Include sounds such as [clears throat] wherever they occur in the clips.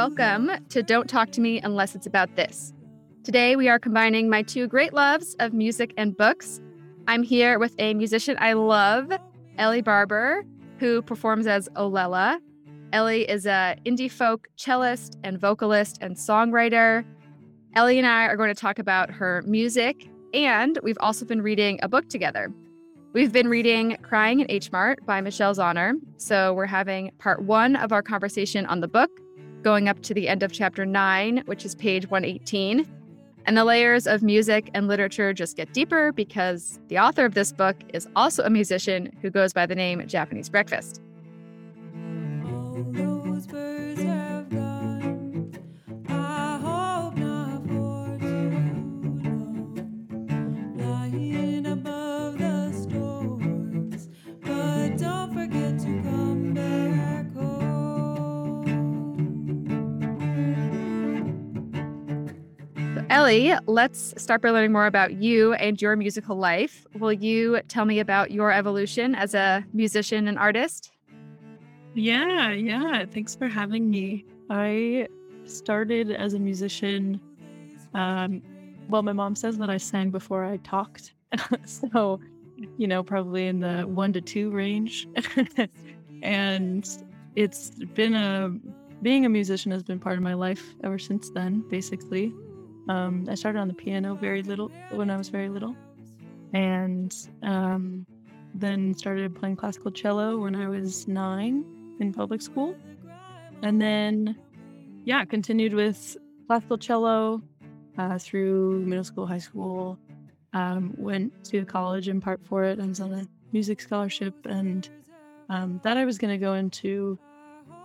welcome to Don't Talk to Me Unless It's About This. Today we are combining my two great loves of music and books. I'm here with a musician I love, Ellie Barber, who performs as Ollella. Ellie is a indie folk cellist and vocalist and songwriter. Ellie and I are going to talk about her music, and we've also been reading a book together. We've been reading Crying in H Mart by Michelle Zauner. So we're having part one of our conversation on the book, going up to the end of chapter nine, which is page 118. And the layers of music and literature just get deeper because the author of this book is also a musician who goes by the name Japanese Breakfast. Ellie, let's start by learning more about you and your musical life. Will you tell me about your evolution as a musician and artist? Yeah, yeah. Thanks for having me. I started as a musician. Um, well, my mom says that I sang before I talked. [laughs] so, you know, probably in the one to two range. [laughs] and it's been a, being a musician has been part of my life ever since then, basically. Um, I started on the piano very little when I was very little, and um, then started playing classical cello when I was nine in public school, and then yeah, continued with classical cello uh, through middle school, high school. Um, went to college in part for it. I was on a music scholarship, and um, thought I was going to go into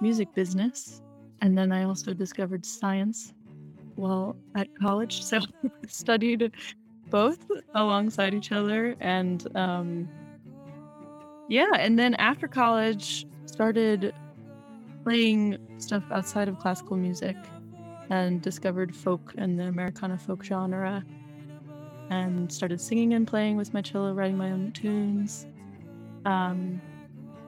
music business. And then I also discovered science while at college. So [laughs] studied both alongside each other. And um, yeah, and then after college, started playing stuff outside of classical music and discovered folk and the Americana folk genre and started singing and playing with my cello, writing my own tunes. Um,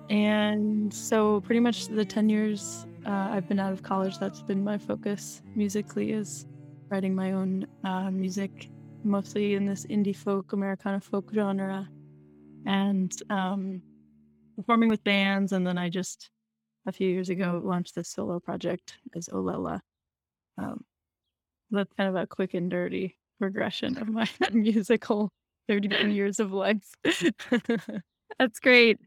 and so pretty much the 10 years uh, I've been out of college. That's been my focus musically is writing my own uh, music, mostly in this indie folk, Americana folk genre, and um, performing with bands. And then I just a few years ago launched this solo project as Ollella. Um, that's kind of a quick and dirty progression of my [laughs] musical 31 years of life. [laughs] That's great.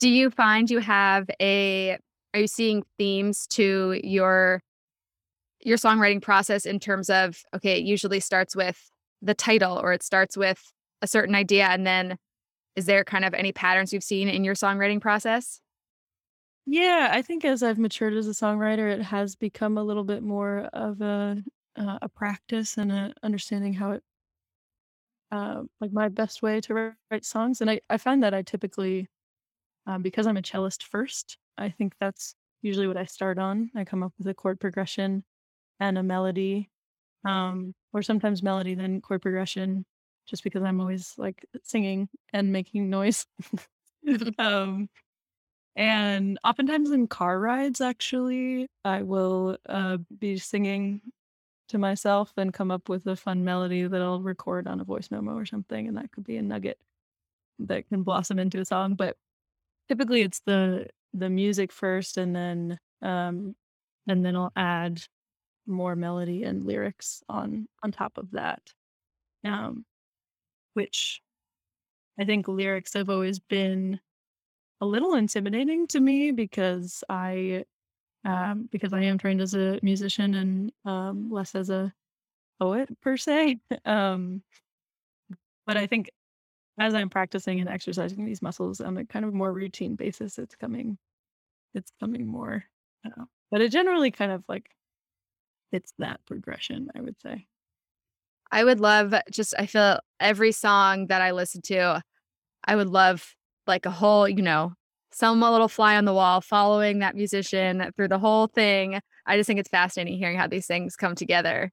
Do you find you have a are you seeing themes to your your songwriting process in terms of okay it usually starts with the title or it starts with a certain idea and then is there kind of any patterns you've seen in your songwriting process? Yeah i think as i've matured as a songwriter it has become a little bit more of a uh, a practice and a understanding how it uh, like my best way to write songs and i, I find that i typically um, because i'm a cellist first I think that's usually what I start on. I come up with a chord progression and a melody, um, or sometimes melody, then chord progression, just because I'm always like singing and making noise. [laughs] um, and oftentimes in car rides, actually, I will uh, be singing to myself and come up with a fun melody that I'll record on a voice memo or something. And that could be a nugget that can blossom into a song. But typically it's the the music first and then um and then I'll add more melody and lyrics on on top of that. Um which I think lyrics have always been a little intimidating to me because I um because I am trained as a musician and um less as a poet per se. [laughs] um but I think as I'm practicing and exercising these muscles on a kind of more routine basis, it's coming, it's coming more. Uh, but it generally kind of like it's that progression, I would say. I would love just, I feel every song that I listen to, I would love like a whole, you know, some little fly on the wall following that musician through the whole thing. I just think it's fascinating hearing how these things come together.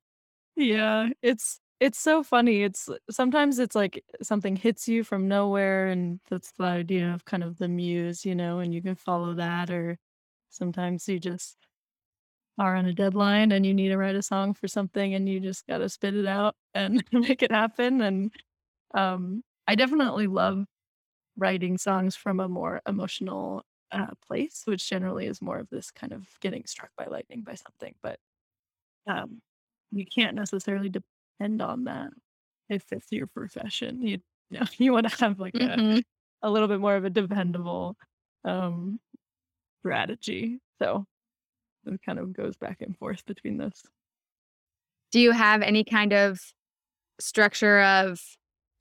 Yeah, it's it's so funny. It's sometimes it's like something hits you from nowhere, and that's the idea of kind of the muse, you know, and you can follow that, or sometimes you just are on a deadline and you need to write a song for something and you just got to spit it out and [laughs] make it happen. And um, I definitely love writing songs from a more emotional uh, place, which generally is more of this kind of getting struck by lightning by something. But um, you can't necessarily depend on that if it's your profession. You, [laughs] you know, you want to have like Mhm. a, a little bit more of a dependable um, strategy. So it kind of goes back and forth between those. Do you have any kind of structure of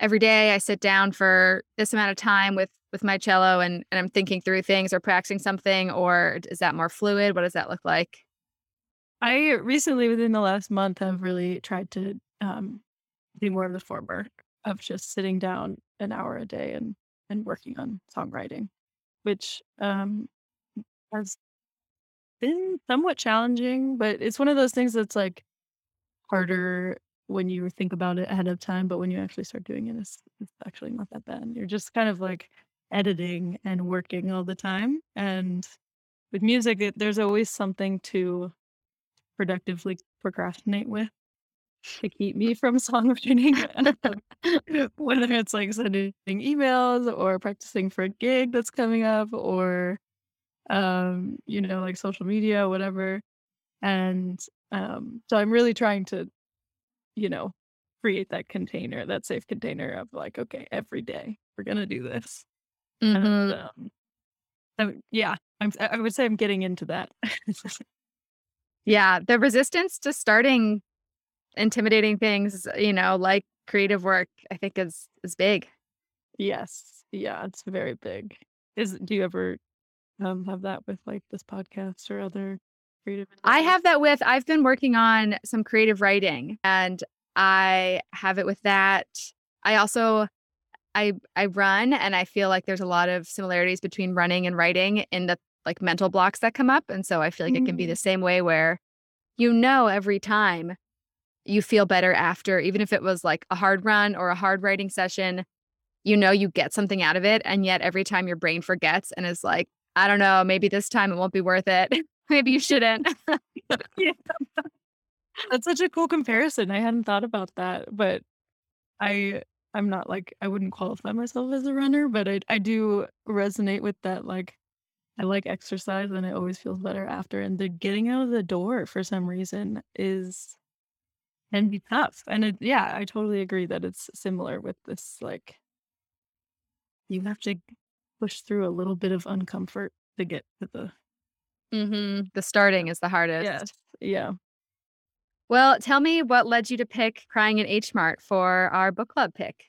every day I sit down for this amount of time with with my cello and and I'm thinking through things or practicing something or is that more fluid? What does that look like? I recently, within the last month, have really tried to um, be more of the former of just sitting down an hour a day and and working on songwriting, which um, has been somewhat challenging, but it's one of those things that's like harder when you think about it ahead of time, but when you actually start doing it, it's, it's actually not that bad. You're just kind of like editing and working all the time. And with music, it, there's always something to productively procrastinate with to keep me from [laughs] songwriting. [laughs] Whether it's like sending emails or practicing for a gig that's coming up or um, you know, like social media, whatever. And um, so I'm really trying to, you know, create that container, that safe container of like, okay, every day we're gonna do this. And Mhm. um, so yeah, I'm, I would say I'm getting into that. [laughs] Yeah, the resistance to starting intimidating things, you know, like creative work, I think is is big. yes, yeah, it's very big. Is do you ever um have that with like this podcast or other creative I have that with I've been working on some creative writing and I have it with that. I also I I run and I feel like there's a lot of similarities between running and writing in the like mental blocks that come up and so I feel like it can be the Mm, same way where you know every time you feel better after even if it was like a hard run or a hard writing session, you know you get something out of it and yet every time your brain forgets and is like, I don't know, maybe this time it won't be worth it. [laughs] maybe you shouldn't. [laughs] yeah, that's such a cool comparison. I hadn't thought about that, but I I'm not like I wouldn't qualify myself as a runner, but I I do resonate with that. Like I like exercise and it always feels better after. And the getting out of the door for some reason is can be tough. And it, yeah, I totally agree that it's similar with this. Like you have to push through a little bit of uncomfort to get to the Mhm. The starting is the yes, hardest. yeah. Well, tell me what led you to pick Crying in H Mart for our book club pick?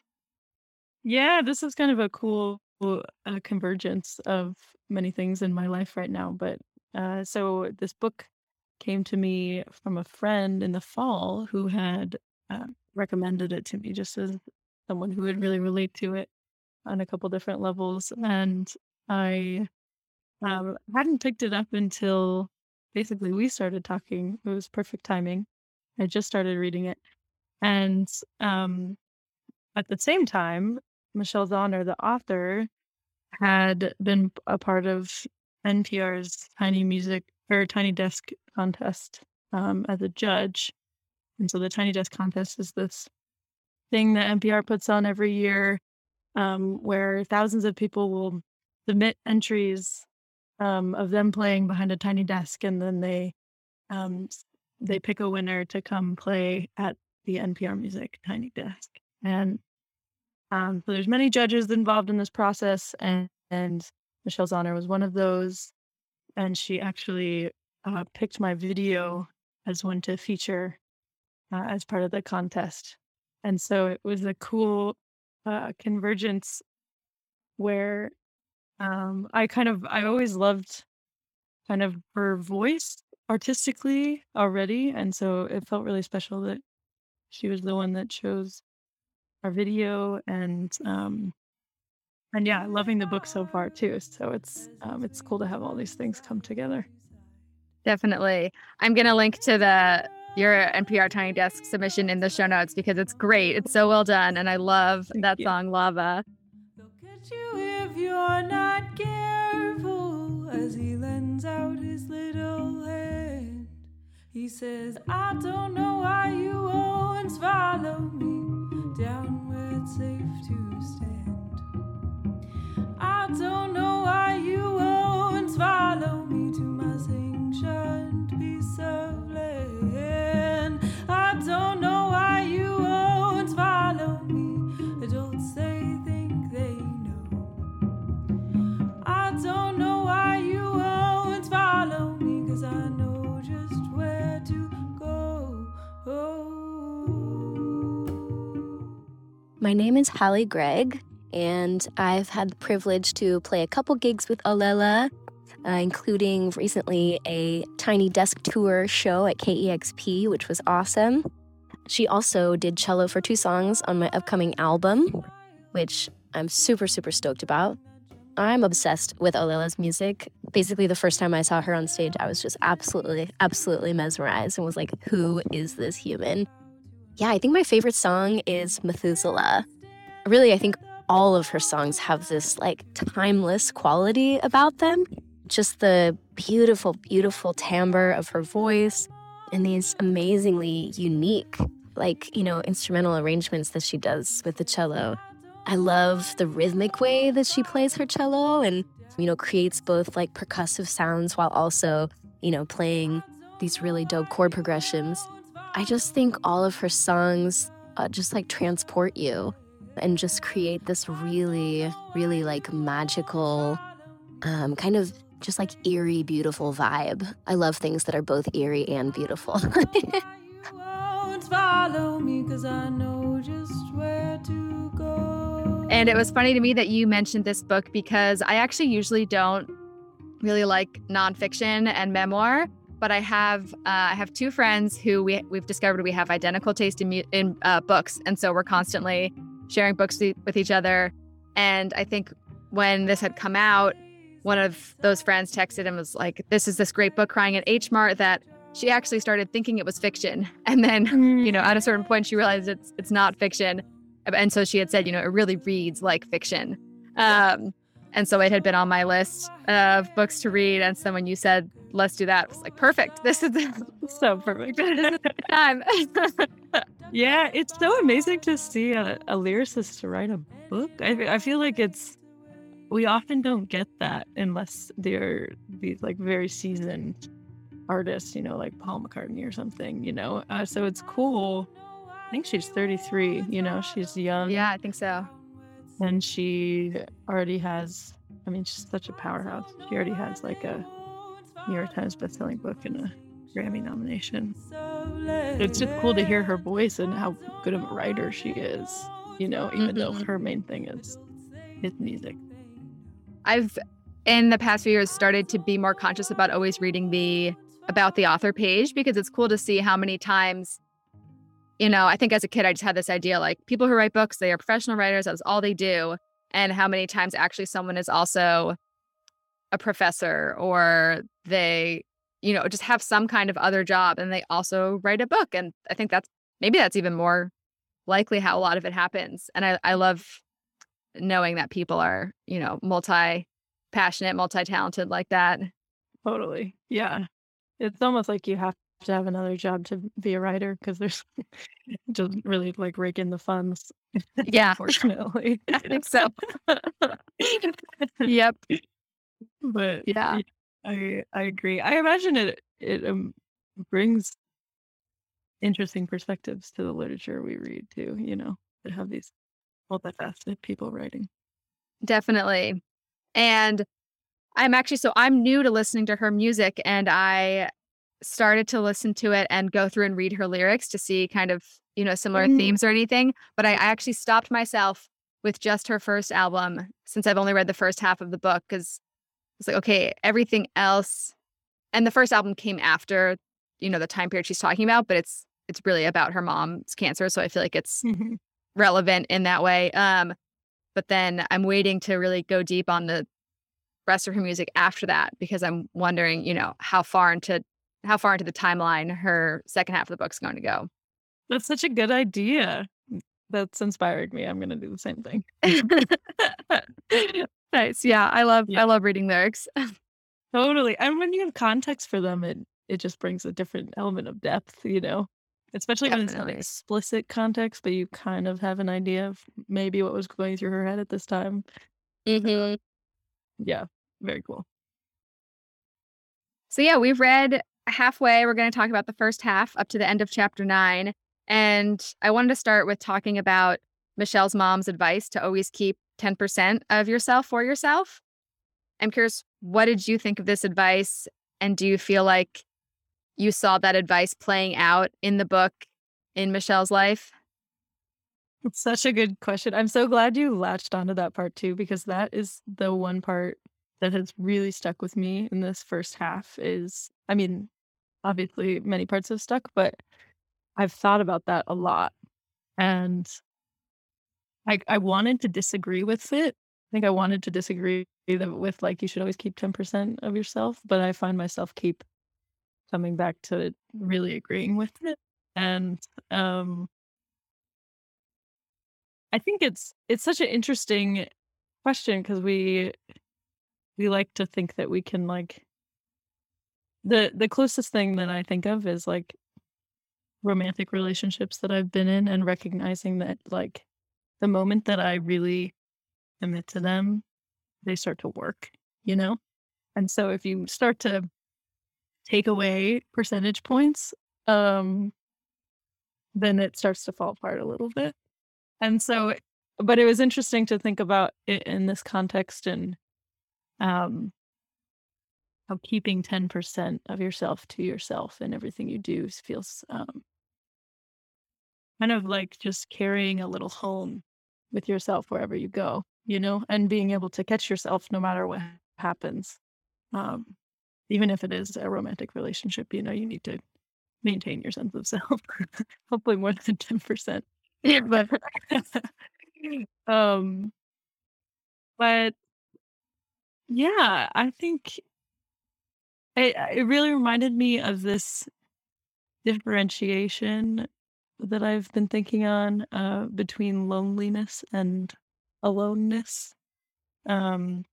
Yeah, this is kind of a cool uh, convergence of many things in my life right now. But uh, so this book came to me from a friend in the fall who had uh, recommended it to me just as someone who would really relate to it on a couple different levels. And I um, hadn't picked it up until basically we started talking. It was perfect timing. I just started reading it. And um, at the same time, Michelle Zauner, the author, had been a part of NPR's Tiny Music or Tiny Desk contest um, as a judge. And so the Tiny Desk contest is this thing that NPR puts on every year um, where thousands of people will submit entries um, of them playing behind a tiny desk, and then they um, they pick a winner to come play at the NPR Music Tiny Desk. And um, so there's many judges involved in this process, and, and Michelle Zauner was one of those. And she actually uh, picked my video as one to feature uh, as part of the contest. And so it was a cool uh, convergence where um, I kind of I always loved kind of her voice artistically already, and so it felt really special that she was the one that chose our video and um, and yeah, loving the book so far too. So it's um, it's cool to have all these things come together. Definitely. I'm gonna link to the your NPR Tiny Desk submission in the show notes because it's great. It's so well done, and I love Thank that you. song "Lava." They'll catch you if you're not careful as he lends out his little hand. He says, I don't know why you won't follow me down where it's safe to my sanctioned piece of land. I don't know why you won't follow me. Adults they think they know. I don't know why you won't follow me, I know just where to go. My name is Halley Greg, and I've had the privilege to play a couple gigs with Ollella, uh, including recently a tiny desk tour show at KEXP, which was awesome. She also did cello for two songs on my upcoming album, which I'm super, super stoked about. I'm obsessed with Ollella's music. Basically, the first time I saw her on stage, I was just absolutely, absolutely mesmerized and was like, who is this human? Yeah, I think my favorite song is Methuselah. Really, I think all of her songs have this like timeless quality about them. Just the beautiful, beautiful timbre of her voice and these amazingly unique, like, you know, instrumental arrangements that she does with the cello. I love the rhythmic way that she plays her cello and, you know, creates both like percussive sounds while also, you know, playing these really dope chord progressions. I just think all of her songs uh, just like transport you and just create this really, really like magical, um, kind of just like eerie, beautiful vibe. I love things that are both eerie and beautiful. [laughs] And it was funny to me that you mentioned this book because I actually usually don't really like nonfiction and memoir, but I have uh, I have two friends who we we've discovered we have identical taste in in uh, books, and so we're constantly sharing books with each other. And I think when this had come out, one of those friends texted and was like, "This is this great book, crying at H Mart." That she actually started thinking it was fiction, [laughs] and then you know at a certain point she realized it's it's not fiction, and so she had said, you know, it really reads like fiction. Um, and so it had been on my list of books to read. And so when you said, let's do that, it was like, perfect. This is the [laughs] so perfect. [laughs] time. Yeah, it's so amazing to see a, a lyricist write a book. I, I feel like it's, we often don't get that unless they're these like very seasoned artists, you know, like Paul McCartney or something, you know. Uh, so it's cool. I think she's 33, you know, she's young. yeah, I think so. And she already has, I mean, she's such a powerhouse. She already has like a New York Times bestselling book and a Grammy nomination. It's just cool to hear her voice and how good of a writer she is, you know, even though Mhm. her main thing is his music. I've in the past few years started to be more conscious about always reading the about the author page because it's cool to see how many times you know, I think as a kid I just had this idea like people who write books, they are professional writers, that's all they do. And how many times actually someone is also a professor or they, you know, just have some kind of other job and they also write a book. And I think that's maybe that's even more likely how a lot of it happens. And I, I love knowing that people are, you know, multi passionate, multi talented like that. Totally. Yeah. It's almost like you have to have another job to be a writer because there's [laughs] just really like rake in the funds, Yeah, [laughs] unfortunately. [laughs] I think so. yep. but Yeah. I I agree. I imagine it it um, brings interesting perspectives to the literature we read too. You know, to have these multifaceted people writing. Definitely. And I'm actually so I'm new to listening to her music and I started to listen to it and go through and read her lyrics to see kind of, you know, similar Mhm. themes or anything. But I, I actually stopped myself with just her first album since I've only read the first half of the book because it's like, okay, everything else and the first album came after, you know, the time period she's talking about, but it's it's really about her mom's cancer. So I feel like it's relevant in that way. Um, but then I'm waiting to really go deep on the rest of her music after that because I'm wondering, you know, how far into how far into the timeline her second half of the book's going to go. That's such a good idea. That's inspiring me. I'm gonna do the same thing. [laughs] [laughs] [laughs] nice. Yeah, I love Yeah. I love reading lyrics. [laughs] Totally. And when you have context for them, it it just brings a different element of depth, you know, especially when it's not explicit context, but you kind of have an idea of maybe what was going through her head at this time. hmm Yeah, very cool. So yeah, we've read halfway. We're going to talk about the first half up to the end of chapter nine. And I wanted to start with talking about Michelle's mom's advice to always keep 10% of yourself for yourself. I'm curious, what did you think of this advice? And do you feel like you saw that advice playing out in the book in Michelle's life? It's such a good question. I'm so glad you latched onto that part too, because that is the one part that has really stuck with me in this first half is I mean, obviously many parts have stuck, but I've thought about that a lot. And I I wanted to disagree with it. I think I wanted to disagree with like you should always keep 10% of yourself, but I find myself keep coming back to really agreeing with it. And um I think it's it's such an interesting question because we we like to think that we can like the the closest thing that I think of is like romantic relationships that I've been in and recognizing that like the moment that I really commit to them, they start to work, you know? And so if you start to take away percentage points, um, then it starts to fall apart a little bit. And so, but it was interesting to think about it in this context and um, how keeping 10% of yourself to yourself and everything you do feels um, kind of like just carrying a little home with yourself wherever you go, you know, and being able to catch yourself no matter what happens. Um, even if it is a romantic relationship, you know, you need to maintain your sense of self. [laughs] Hopefully more than 10%. But [laughs] um but yeah, I think it it really reminded me of this differentiation that I've been thinking on uh between loneliness and aloneness. Um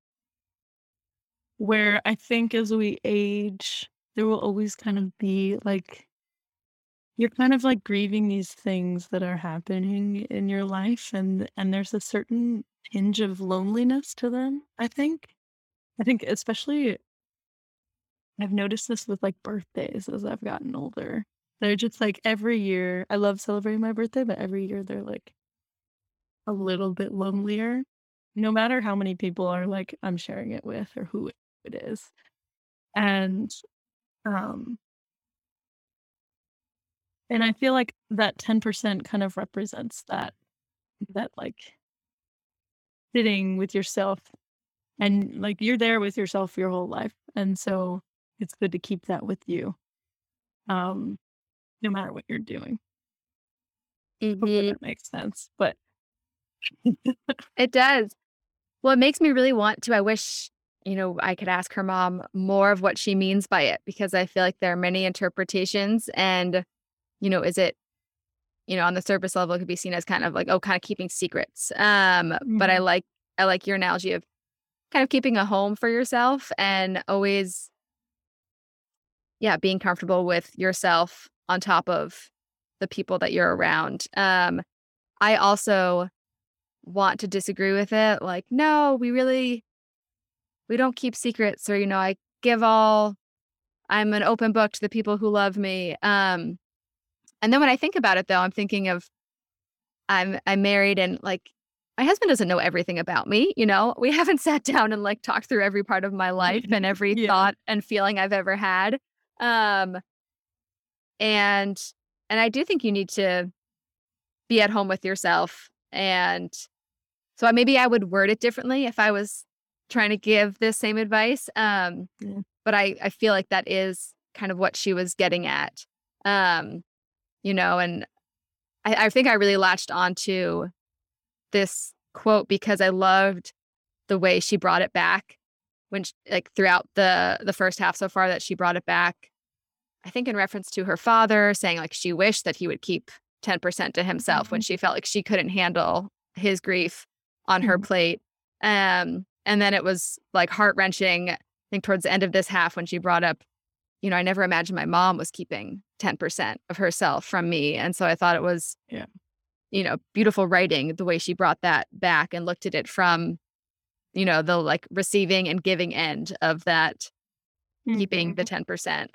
where I think as we age, there will always kind of be like you're kind of like grieving these things that are happening in your life and and there's a certain tinge of loneliness to them, I think. I think especially I've noticed this with like birthdays as I've gotten older. They're just like every year I love celebrating my birthday, but every year they're like a little bit lonelier. No matter how many people are like I'm sharing it with or who it is. And um and I feel like that 10% kind of represents that that like sitting with yourself and like you're there with yourself your whole life. And so it's good to keep that with you. Um no matter what you're doing. Hopefully Mhm. that makes sense. But It does. Well, it makes me really want to. I wish, you know, I could ask her mom more of what she means by it because I feel like there are many interpretations. And, you know, is it, you know, on the surface level, it could be seen as kind of like, oh, kind of keeping secrets. Um, but I Mhm. like, I like your analogy of kind of keeping a home for yourself and always, yeah, being comfortable with yourself on top of the people that you're around. Um, I also want to disagree with it. Like, no, we really we don't keep secrets or, you know, I give all I'm an open book to the people who love me. Um, and then when I think about it though, I'm thinking of I'm I'm married and like my husband doesn't know everything about me, you know. We [laughs] haven't sat down and like talked through every part of my life [laughs] and every Yeah. thought and feeling I've ever had. Um and and I do think you need to be at home with yourself and so I maybe I would word it differently if I was trying to give this same advice. Um, Yeah. but I I feel like that is kind of what she was getting at. Um, you know, and I, I think I really latched onto this quote because I loved the way she brought it back when sh like throughout the the first half so far that she brought it back. I think in reference to her father saying like she wished that he would keep 10% to himself when Mhm. she felt like she couldn't handle his grief on her Mhm. plate. Um, and then it was like heart wrenching, I think towards the end of this half when she brought up, you know, I never imagined my mom was keeping 10% of herself from me. And so I thought it was, Yeah. you know, beautiful writing the way she brought that back and looked at it from, you know, the like receiving and giving end of that keeping the 10%.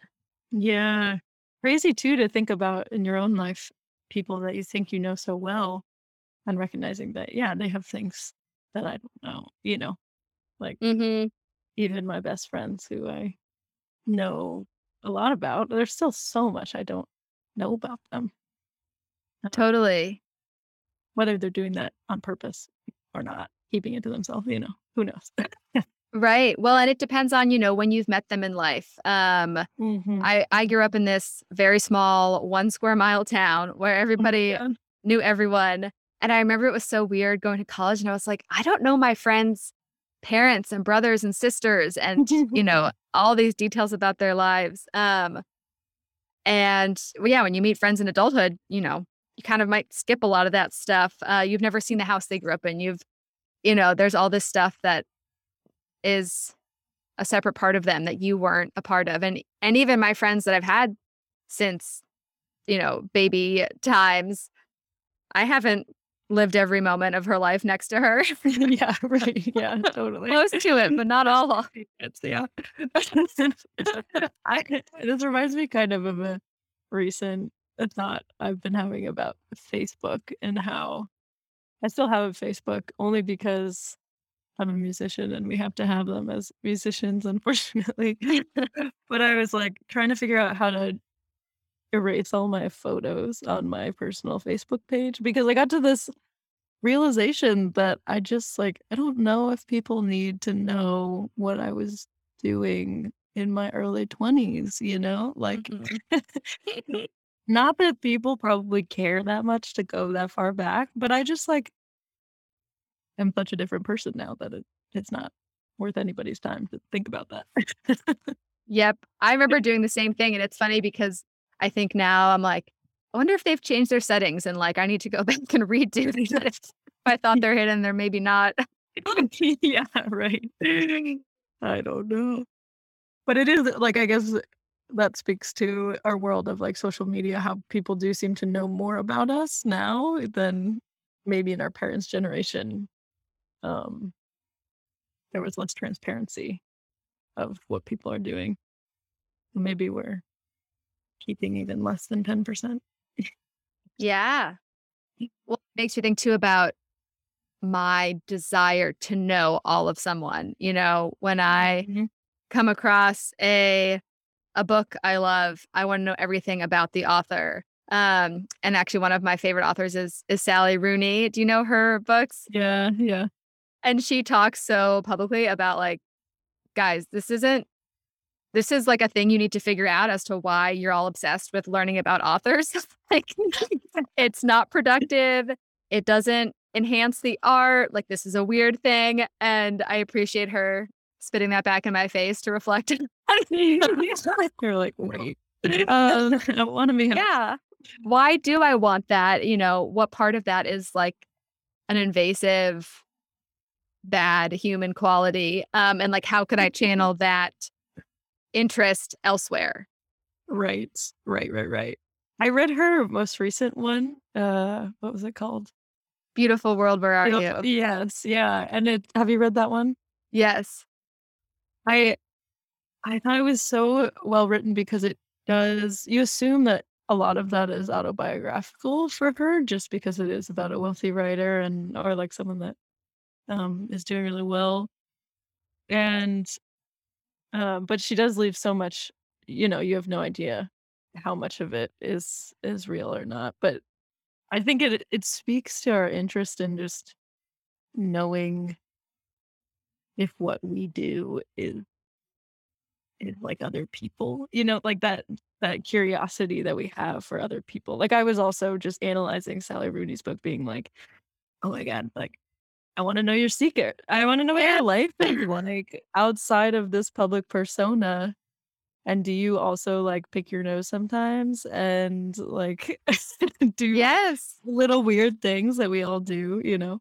Yeah. Crazy too to think about in your own life, people that you think you know so well and recognizing that, yeah, they have things that I don't know, you know, like Mm-hmm. even my best friends who I know a lot about, there's still so much I don't know about them, Totally. whether they're doing that on purpose or not, keeping it to themselves, you know, who knows? [laughs] Right. Well, and it depends on, you know, when you've met them in life. Um, Mhm. I, I grew up in this very small one square mile town where [laughs] everybody God. knew everyone. And I remember it was so weird going to college and I was like, I don't know my friends' parents and brothers and sisters and, you [laughs] know, all these details about their lives. Um, and well, yeah, when you meet friends in adulthood, you know, you kind of might skip a lot of that stuff. Uh, you've never seen the house they grew up in. You've, you know, there's all this stuff that is a separate part of them that you weren't a part of. And and even my friends that I've had since, you know, baby times, I haven't lived every moment of her life next to her. [laughs] yeah, right. Yeah, totally. Close to it, but not all. [laughs] It's yeah. I, this reminds me kind of of a recent thought I've been having about Facebook and how I still have a Facebook only because I'm a musician and we have to have them as musicians, unfortunately. [laughs] [laughs] but I was like trying to figure out how to erase all my photos on my personal Facebook page because I got to this realization that I just like I don't know if people need to know what I was doing in my early 20s, you know? Like Mhm. [laughs] not that people probably care that much to go that far back, but I just like am such a different person now that it, it's not worth anybody's time to think about that. [laughs] Yep. I remember doing the same thing. And it's funny because I think now I'm like, I wonder if they've changed their settings and like I need to go [laughs] back and redo [laughs] these. If I thought they're hidden, they're maybe not. yeah, right. I don't know. But it is like I guess that speaks to our world of like social media, how people do seem to know more about us now than maybe in our parents' generation. Um there was less transparency of what people are doing. Maybe we're keeping even less than 10%. Yeah. Well, it makes you think too about my desire to know all of someone. You know, when I Mhm. come across a a book I love, I want to know everything about the author. Um, and actually one of my favorite authors is is Sally Rooney. Do you know her books? Yeah, yeah. And she talks so publicly about like, guys, this isn't this is like a thing you need to figure out as to why you're all obsessed with learning about authors. [laughs] like [laughs] it's not productive. It doesn't enhance the art. Like this is a weird thing. And I appreciate her spitting that back in my face to reflect. [laughs] You're like, wait. Um, I want to be yeah. Why do I want that? You know, what part of that is like an invasive, bad human quality? Um, and like, how could I channel that interest elsewhere? Right, right, right, right. I read her most recent one. Uh, what was it called? Beautiful world, where are you? Yes, yeah. And it. Have you read that one? Yes. I, I thought it was so well written because it does. You assume that a lot of that is autobiographical for her, just because it is about a wealthy writer and or like someone that um is doing really well, and um, but she does leave so much. You know, you have no idea how much of it is is real or not. But I think it it speaks to our interest in just knowing if what we do is is like other people. You know, like that that curiosity that we have for other people. Like I was also just analyzing Sally Rooney's book, being like, oh my god, like I want to know your secret. I want to know what your life is [clears throat] like outside of this public persona. And do you also like pick your nose sometimes and like [laughs] do Yes. little weird things that we all do, you know?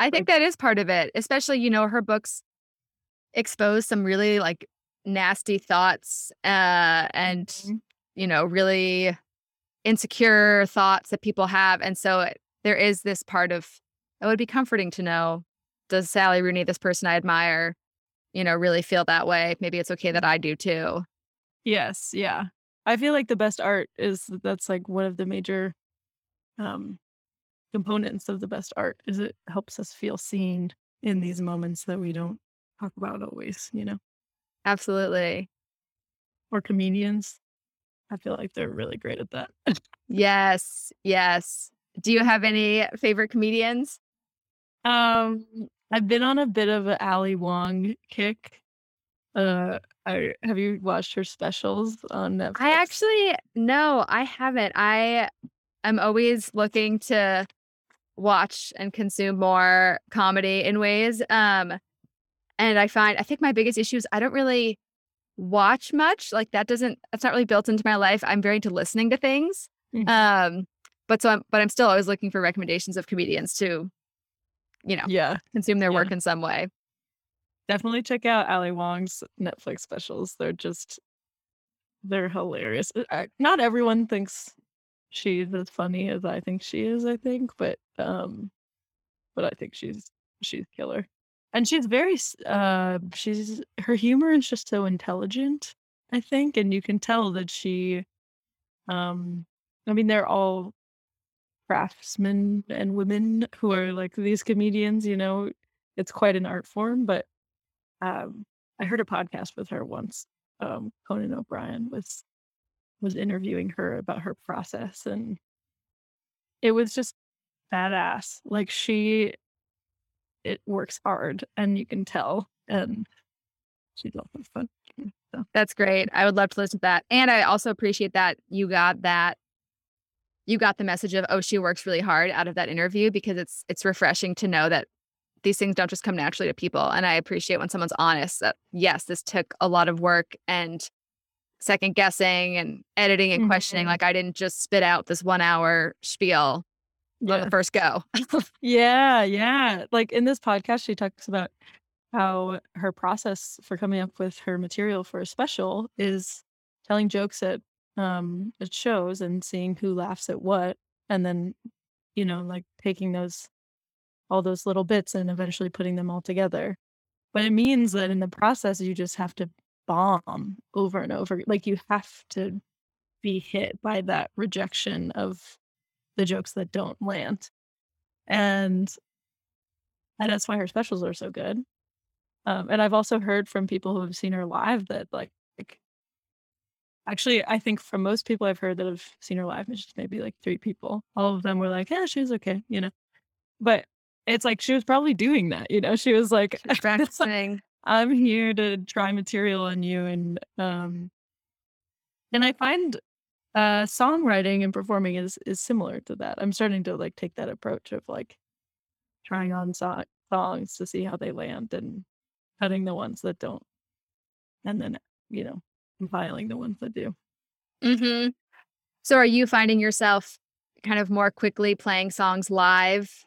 I think that is part of it, especially, you know, her books expose some really like nasty thoughts uh, and Mhm. you know really insecure thoughts that people have and so it, there is this part of it would be comforting to know does sally rooney this person i admire you know really feel that way maybe it's okay that i do too Yes, yeah. I feel like the best art is that's like one of the major um components of the best art is it helps us feel seen in these moments that we don't talk about always, you know. absolutely Or comedians. I feel like they're really great at that. [laughs] yes yes do you have any favorite comedians um I've been on a bit of a Ali Wong kick. Uh I have you watched her specials on Netflix? I actually no, I haven't. I am always looking to watch and consume more comedy in ways. Um and I find I think my biggest issue is I don't really watch much. Like that doesn't that's not really built into my life. I'm very into listening to things. Mhm. Um but so I'm but I'm still always looking for recommendations of comedians to, you know, yeah. consume their yeah. work in some way. Definitely check out Ali Wong's Netflix specials. They're just they're hilarious. Uh, Not everyone thinks she's as funny as I think she is, I think, but um but I think she's she's killer. And she's very uh she's her humor is just so intelligent, I think, and you can tell that she um I mean they're all craftsmen and women who are like these comedians, you know. It's quite an art form, but um, I heard a podcast with her once. Um, Conan O'Brien was was interviewing her about her process, and it was just badass. Like she, it works hard, and you can tell, and she's also fun. So That's great. I would love to listen to that. And I also appreciate that you got that you got the message of oh she works really hard out of that interview because it's it's refreshing to know that these things don't just come naturally to people and I appreciate when someone's honest that yes this took a lot of work and second guessing and editing and questioning Mhm. like I didn't just spit out this 1 hour spiel on the first go. [laughs] yeah, yeah. Like in this podcast, she talks about how her process for coming up with her material for a special is telling jokes at um at shows and seeing who laughs at what and then you know like taking those all those little bits and eventually putting them all together. But it means that in the process you just have to bomb over and over like you have to be hit by that rejection of the jokes that don't land. And and that's why her specials are so good. Um, and I've also heard from people who have seen her live that like actually I think from most people I've heard that have seen her live, it's just maybe like three people. All of them were like, yeah, she was okay, you know. But it's like she was probably doing that, you know. She was like, [laughs] like, Practicing. I'm here to try material on you and um and I find uh songwriting and performing is is similar to that. I'm starting to like take that approach of like trying on so- songs to see how they land and cutting the ones that don't and then you know compiling the ones that do Mhm. So are you finding yourself kind of more quickly playing songs live?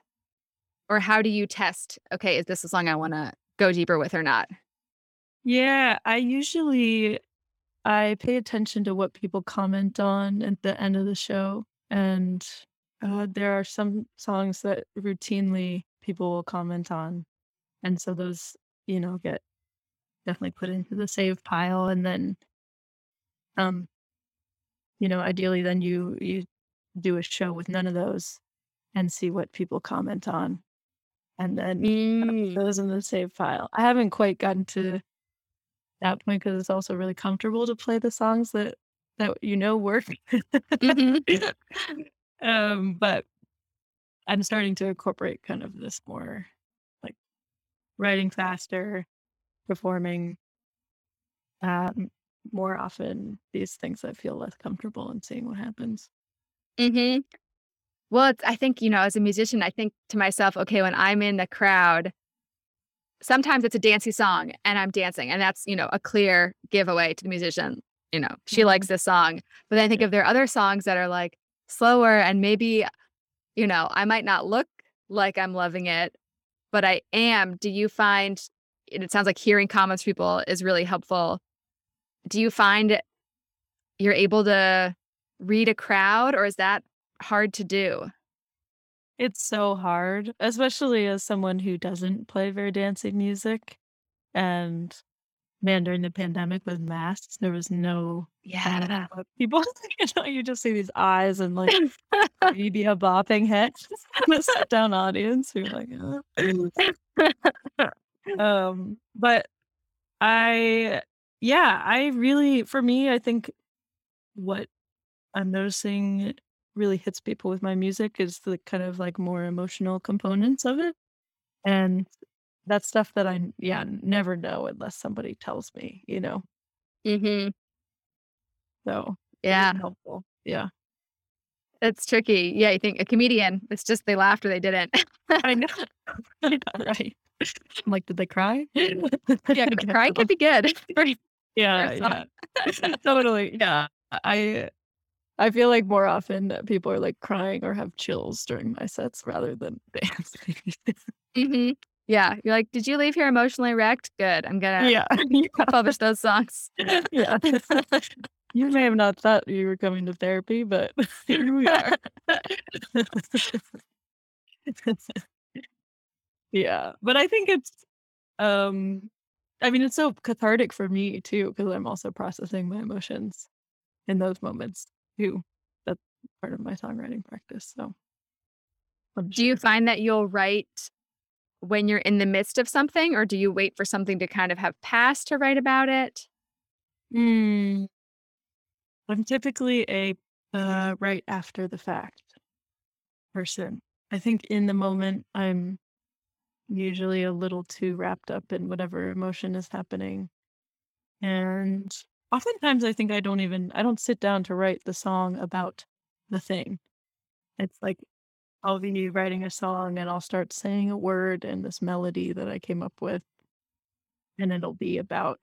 Or how do you test, okay, is this a song I want to go deeper with or not? yeah i usually i pay attention to what people comment on at the end of the show and uh, there are some songs that routinely people will comment on and so those you know get definitely put into the save pile and then um you know ideally then you you do a show with none of those and see what people comment on and then Mm. those in the save file i haven't quite gotten to that point because it's also really comfortable to play the songs that that you know work Mhm. [laughs] um but i'm starting to incorporate kind of this more like writing faster performing um more often these things that feel less comfortable and seeing what happens Mhm. Well, it's, I think, you know, as a musician, I think to myself, okay, when I'm in the crowd, sometimes it's a dancey song and I'm dancing, and that's, you know, a clear giveaway to the musician. You know, she Mhm. likes this song. But then I think Yeah. if there are other songs that are like slower and maybe, you know, I might not look like I'm loving it, but I am. Do you find and it sounds like hearing comments from people is really helpful do you find you're able to read a crowd or is that hard to do? It's so hard, especially as someone who doesn't play very dancing music. And man, during the pandemic with masks, there was no Yeah. [laughs] people, [laughs] you know, you just see these eyes and like [laughs] maybe a bopping head in a sit down audience. You're like, "Uh." um, but I, yeah, I really, for me, I think what I'm noticing really hits people with my music is the kind of like more emotional components of it. And that's stuff that I, yeah, never know unless somebody tells me, you know? hmm So Yeah. helpful. Yeah. It's tricky. Yeah. You think a comedian, it's just they laughed or they didn't. I know. [laughs] [laughs] I know, right. I'm like, did they cry? yeah. [laughs] Crying could be good. Yeah, yeah. [laughs] totally. Yeah. I I feel like more often that people are like crying or have chills during my sets rather than [laughs] dancing. Mhm. Yeah. You're like, did you leave here emotionally wrecked? Good. I'm to yeah. [laughs] publish those songs. yeah. You may have not thought you were coming to therapy, but here we are. yeah. But I think it's um I mean it's so cathartic for me too, because I'm also processing my emotions in those moments too. That's part of my songwriting practice. So I'm Do you find that you'll write when you're in the midst of something, or do you wait for something to kind of have passed to write about it? Mm, I'm typically a uh, right after the fact person. I think in the moment, I'm usually a little too wrapped up in whatever emotion is happening. And oftentimes, I think I don't even, I don't sit down to write the song about the thing. It's like I'll be writing a song and I'll start saying a word and this melody that I came up with, and it'll be about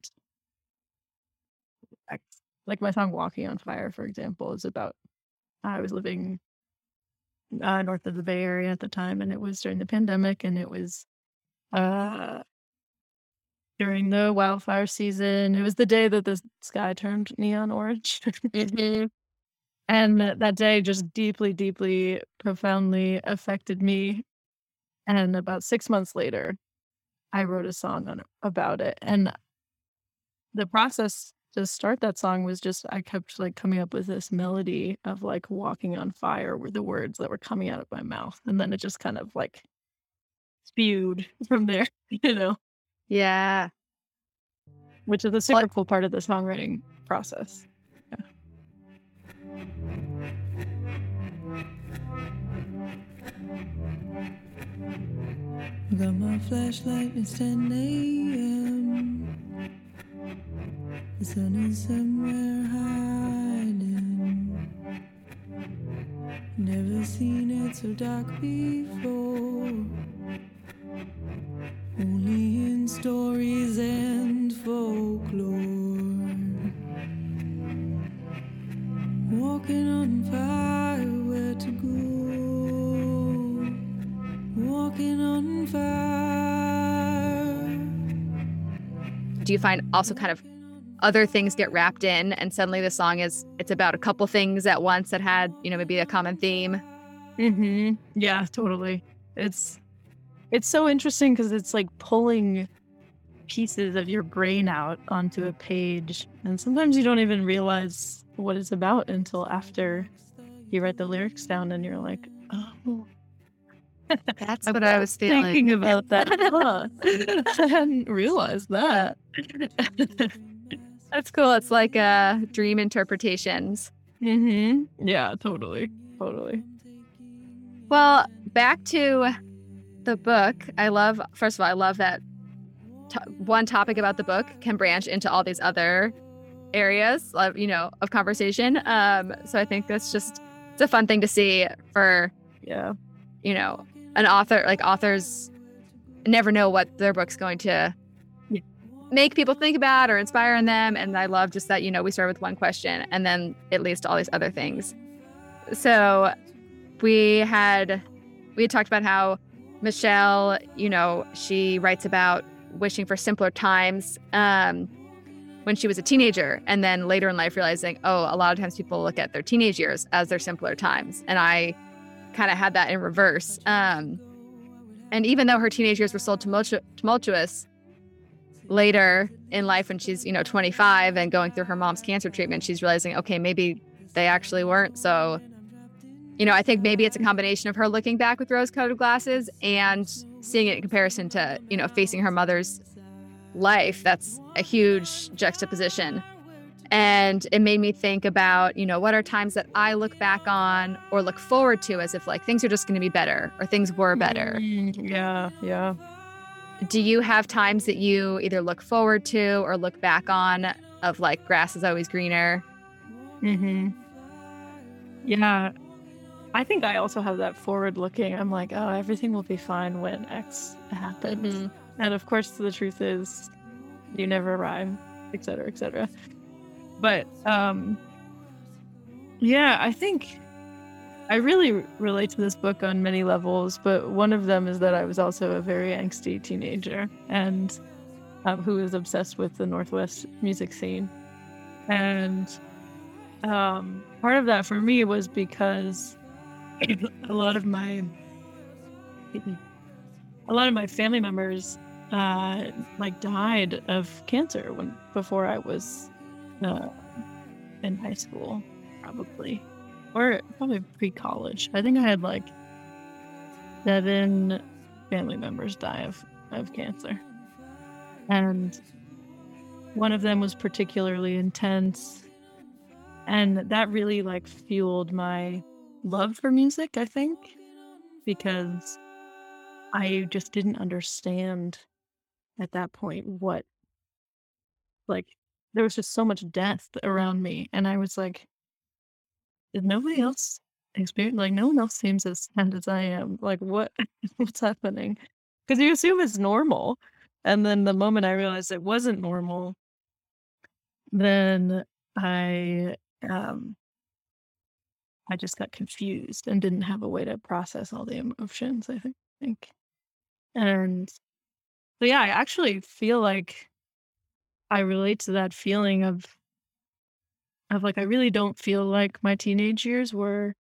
Like my song "Walking on Fire," for example, is about I was living uh, north of the Bay Area at the time, and it was during the pandemic, and it was uh, during the wildfire season. It was the day that the sky turned neon orange. [laughs] Mm-hmm. And that day just deeply, deeply, profoundly affected me. And about six months later, I wrote a song on about it. And the process to start that song was just I kept like coming up with this melody of like walking on fire were the words that were coming out of my mouth. And then it just kind of like spewed from there, [laughs] you know, Yeah. which is a super cool part of the songwriting process. Got my flashlight, it's 10 a.m. The sun is somewhere hiding. Never seen it so dark before. Only in stories and folklore. Walking on fire, where to go? Walking on fire. Do you find also kind of other things get wrapped in and suddenly the song is it's about a couple things at once that had, you know, maybe a common theme? Mm-hmm. Yeah, totally. It's it's so interesting because it's like pulling pieces of your brain out onto a page, and sometimes you don't even realize what it's about until after you write the lyrics down, and you're like, oh, That's what I was feeling. thinking about that. Huh. [laughs] I hadn't realized that. That's cool. It's like uh dream interpretations. mm-hmm. Yeah, totally, totally. Well, back to the book. I love, first of all, I love that to- one topic about the book can branch into all these other areas of, you know, of conversation. Um, so I think that's just, it's a fun thing to see for, Yeah. you know, an author, like authors never know what their book's going to Yeah. make people think about or inspire in them. And I love just that, you know, we start with one question and then it leads to all these other things. So we had we had talked about how Michelle, you know, she writes about wishing for simpler times. Um, when she was a teenager and then later in life realizing oh a lot of times people look at their teenage years as their simpler times and i kind of had that in reverse um, and even though her teenage years were so tumultu- tumultuous later in life when she's you know 25 and going through her mom's cancer treatment she's realizing okay maybe they actually weren't so you know i think maybe it's a combination of her looking back with rose colored glasses and seeing it in comparison to you know facing her mother's life that's a huge juxtaposition and it made me think about you know what are times that i look back on or look forward to as if like things are just going to be better or things were better Mm, yeah, yeah. do you have times that you either look forward to or look back on of like grass is always greener Mm-hmm. Yeah. I think I also have that forward looking. I'm like, oh, everything will be fine when X happens. Mhm. And of course, the truth is, you never arrive, et cetera, et cetera. But um, yeah, I think I really relate to this book on many levels. But one of them is that I was also a very angsty teenager and um, who was obsessed with the Northwest music scene. And um, part of that for me was because a lot of my a lot of my family members uh, like died of cancer when before I was uh, in high school, probably, or probably pre-college. I think I had like seven family members die of of cancer, and one of them was particularly intense, and that really like fueled my love for music. I think because I just didn't understand at that point what like there was just so much death around me and I was like did nobody else experience like no one else seems as sad as I am like what [laughs] what's happening because you assume it's normal and then the moment I realized it wasn't normal then I um I just got confused and didn't have a way to process all the emotions I think. And so yeah, I actually feel like I relate to that feeling of of like I really don't feel like my teenage years were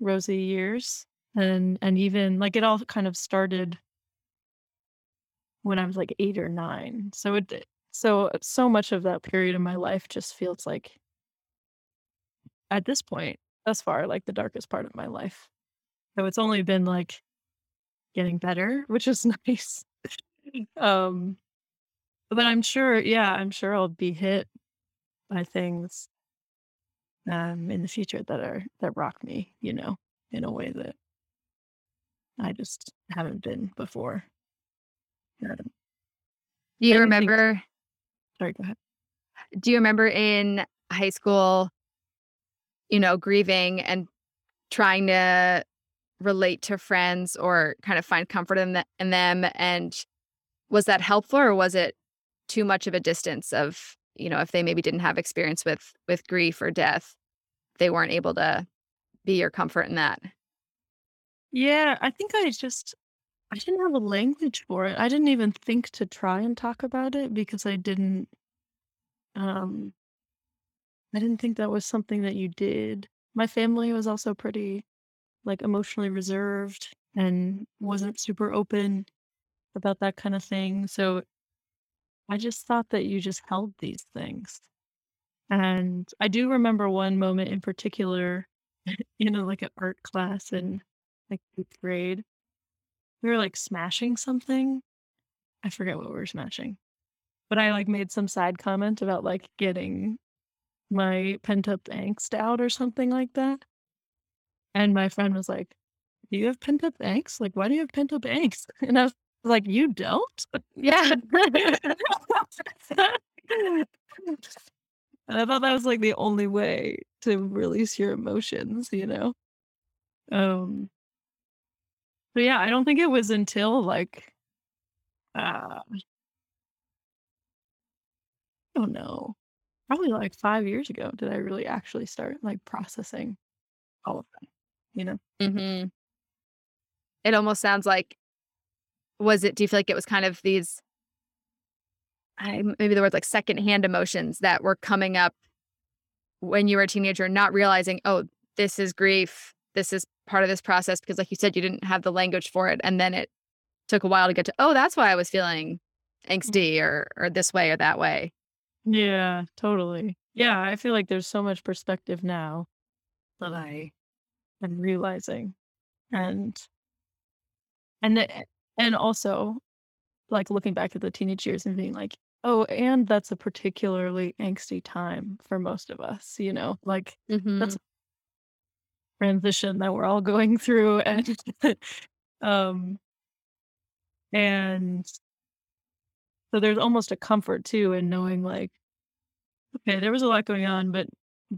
rosy years. And and even like it all kind of started when I was like 8 or 9. So it so so much of that period of my life just feels like at this point thus far like the darkest part of my life. So it's only been like getting better, which is [laughs] nice. um, but I'm sure, yeah, I'm sure I'll be hit by things um in the future that are that rock me, you know, in a way that I just haven't been before. Um, do you remember sorry, go ahead. do you remember in high school you know grieving and trying to relate to friends or kind of find comfort in, the, in them and was that helpful or was it too much of a distance of you know if they maybe didn't have experience with with grief or death they weren't able to be your comfort in that Yeah, I think I just I didn't have a language for it. I didn't even think to try and talk about it because I didn't um I didn't think that was something that you did. My family was also pretty like emotionally reserved and wasn't super open about that kind of thing. So I just thought that you just held these things. And I do remember one moment in particular [laughs] you know, like an art class in like eighth grade. We were like smashing something. I forget what we were smashing. But I like made some side comment about like getting my pent up angst out or something like that. And my friend was like, Do you have pent up angst? Like, why do you have pent up angst? [laughs] And I was like, You don't? [laughs] yeah and I thought that was like the only way to release your emotions, you know? Um so yeah, I don't think it was until like uh I don't know. Probably like five years ago did I really actually start like processing all of that, you know? hmm it almost sounds like was it do you feel like it was kind of these I, maybe the words like secondhand emotions that were coming up when you were a teenager, not realizing, oh, this is grief. This is part of this process because, like you said, you didn't have the language for it, and then it took a while to get to. Oh, that's why I was feeling angsty or or this way or that way. Yeah, totally. Yeah, I feel like there's so much perspective now that I am realizing. And and it, and also like looking back at the teenage years and being like, oh, and that's a particularly angsty time for most of us, you know, like that's a transition that we're all going through and [laughs] um and so there's almost a comfort too in knowing like okay there was a lot going on but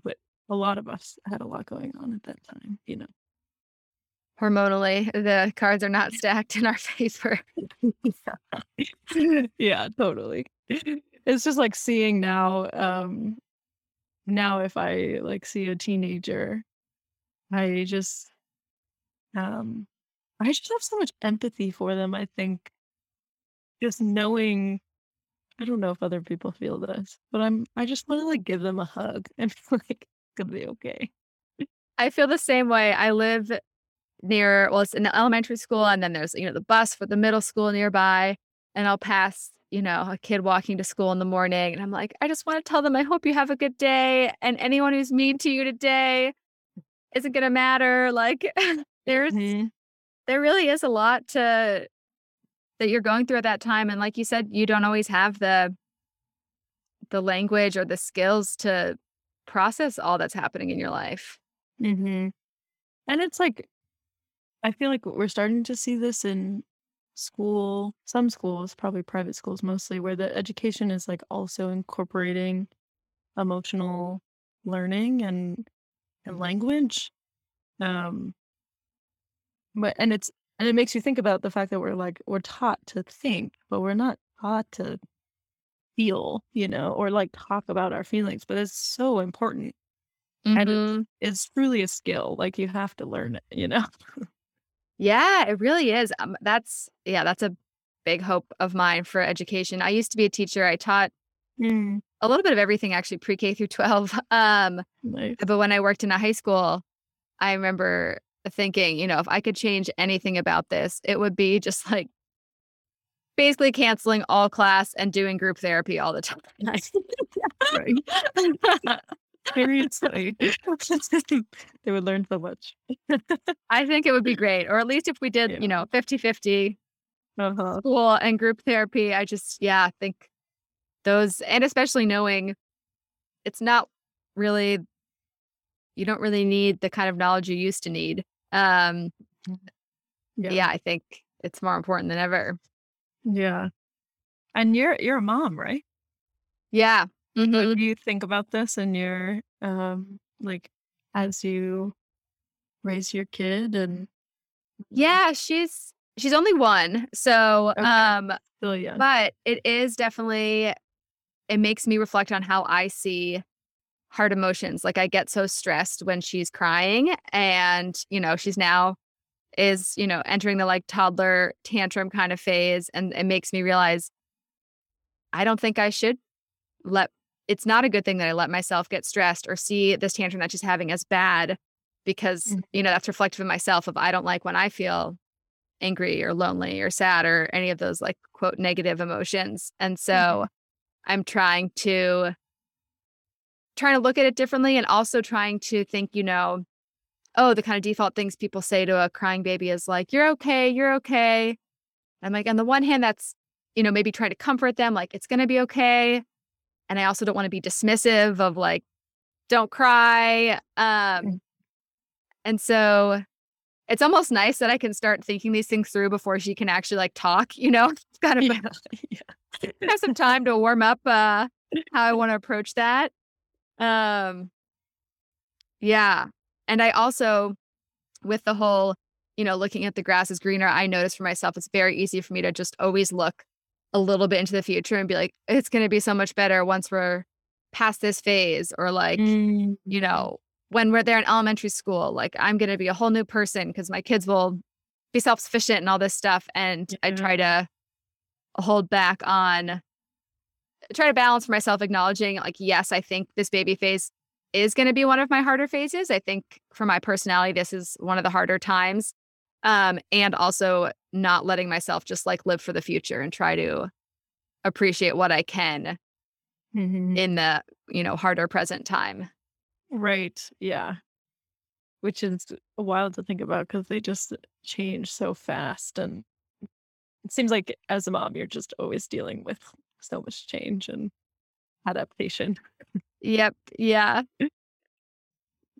but a lot of us had a lot going on at that time you know? Hormonally, the cards are not stacked in our [laughs] favor. [laughs] yeah totally. It's just like seeing now um now if i like see a teenager i just um i just have so much empathy for them i think just knowing i don't know if other people feel this but i'm i just want to like give them a hug and [laughs] like it's gonna be okay I feel the same way. I live near, well, it's in the elementary school, and then there's, you know, the bus for the middle school nearby. And I'll pass, you know, a kid walking to school in the morning. And I'm like, I just want to tell them, I hope you have a good day. And anyone who's mean to you today isn't going to matter. Like, [laughs] there's, Mhm. there really is a lot to, that you're going through at that time. And like you said, you don't always have the, the language or the skills to process all that's happening in your life. Mm-hmm. And it's like, I feel like we're starting to see this in school, some schools, probably private schools mostly, where the education is like also incorporating emotional learning and and language. Um, but and it's and it makes you think about the fact that we're like we're taught to think, but we're not taught to feel, you know, or like talk about our feelings. But it's so important. And Mhm. it's truly a skill. Like you have to learn it, you know? [laughs] Yeah, it really is. Um, that's yeah, that's a big hope of mine for education. I used to be a teacher. I taught Mm, a little bit of everything actually, pre-K through 12. [laughs] Um, nice. but when I worked in a high school, I remember thinking, you know, if I could change anything about this, it would be just like basically canceling all class and doing group therapy all the time. Right. Seriously. [laughs] they would learn so much. I think it would be great. Or at least if we did, Yeah. you know, 50-50 Uh-huh. school and group therapy, I just yeah, I think those and especially knowing it's not really you don't really need the kind of knowledge you used to need. Um yeah, I think it's more important than ever. Yeah. And you're you're a mom, right? Yeah. So Mhm. do you think about this in your um like as you raise your kid and Yeah, she's she's only one. So Okay. um still young? but it is definitely it makes me reflect on how I see hard emotions. Like I get so stressed when she's crying and, you know, she's now is, you know, entering the like toddler tantrum kind of phase and it makes me realize I don't think I should let it's not a good thing that I let myself get stressed or see this tantrum that she's having as bad because, Mhm. you know, that's reflective in myself of I don't like when I feel angry or lonely or sad or any of those like quote negative emotions. And so I'm trying to trying to look at it differently and also trying to think, you know, oh, the kind of default things people say to a crying baby is like, you're okay, you're okay. I'm like, on the one hand, that's, you know, maybe trying to comfort them, like, it's going to be okay. And I also don't want to be dismissive of like, don't cry. Um, Mm. and so it's almost nice that I can start thinking these things through before she can actually like talk, you know, [laughs] kind of yeah. [laughs] yeah. have some time to warm up uh how I want to approach that. Um yeah. And I also with the whole, you know, looking at the grass is greener, I notice for myself it's very easy for me to just always look a little bit into the future and be like, it's gonna be so much better once we're past this phase or like, Mm, you know, when we're there in elementary school, like I'm gonna be a whole new person because my kids will be self-sufficient and all this stuff. And I try to hold back on try to balance for myself, acknowledging like, yes, I think this baby phase is going to be one of my harder phases. I think for my personality, this is one of the harder times. Um, and also not letting myself just like live for the future and try to appreciate what I can Mhm. in the, you know, harder present time. Right. Yeah. Which is wild to think about because they just change so fast. And it seems like as a mom, you're just always dealing with so much change and adaptation. Yep. Yeah.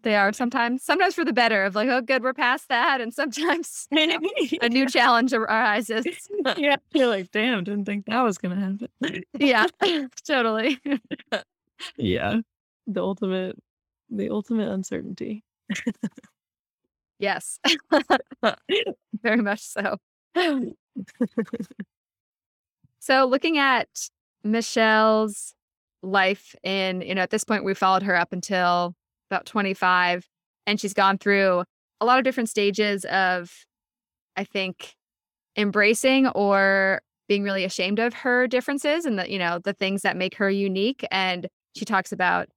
They are sometimes, sometimes for the better of like, oh, good, we're past that. And sometimes [laughs] a new challenge arises. [laughs] yeah. You're like, damn, didn't think that was going to happen. [laughs] yeah, totally. yeah. The ultimate, the ultimate uncertainty. Yes, very much so. So, looking at Michelle's life in, you know, at this point, we followed her up until about 25, and she's gone through a lot of different stages of, I think, embracing or being really ashamed of her differences and the, you know, the things that make her unique. And she talks about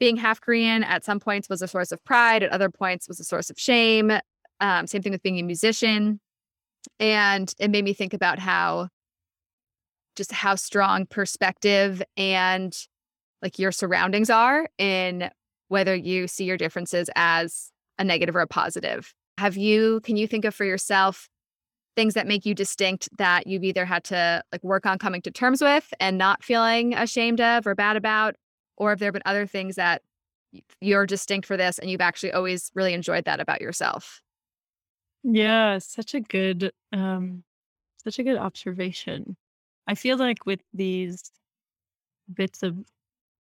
being half Korean at some points was a source of pride, at other points was a source of shame. Um, same thing with being a musician. And it made me think about how just how strong perspective and like your surroundings are in whether you see your differences as a negative or a positive. Have you, can you think of for yourself things that make you distinct that you've either had to like work on coming to terms with and not feeling ashamed of or bad about? Or have there been other things that you're distinct for this and you've actually always really enjoyed that about yourself? Yeah, such a good um such a good observation. I feel like with these bits of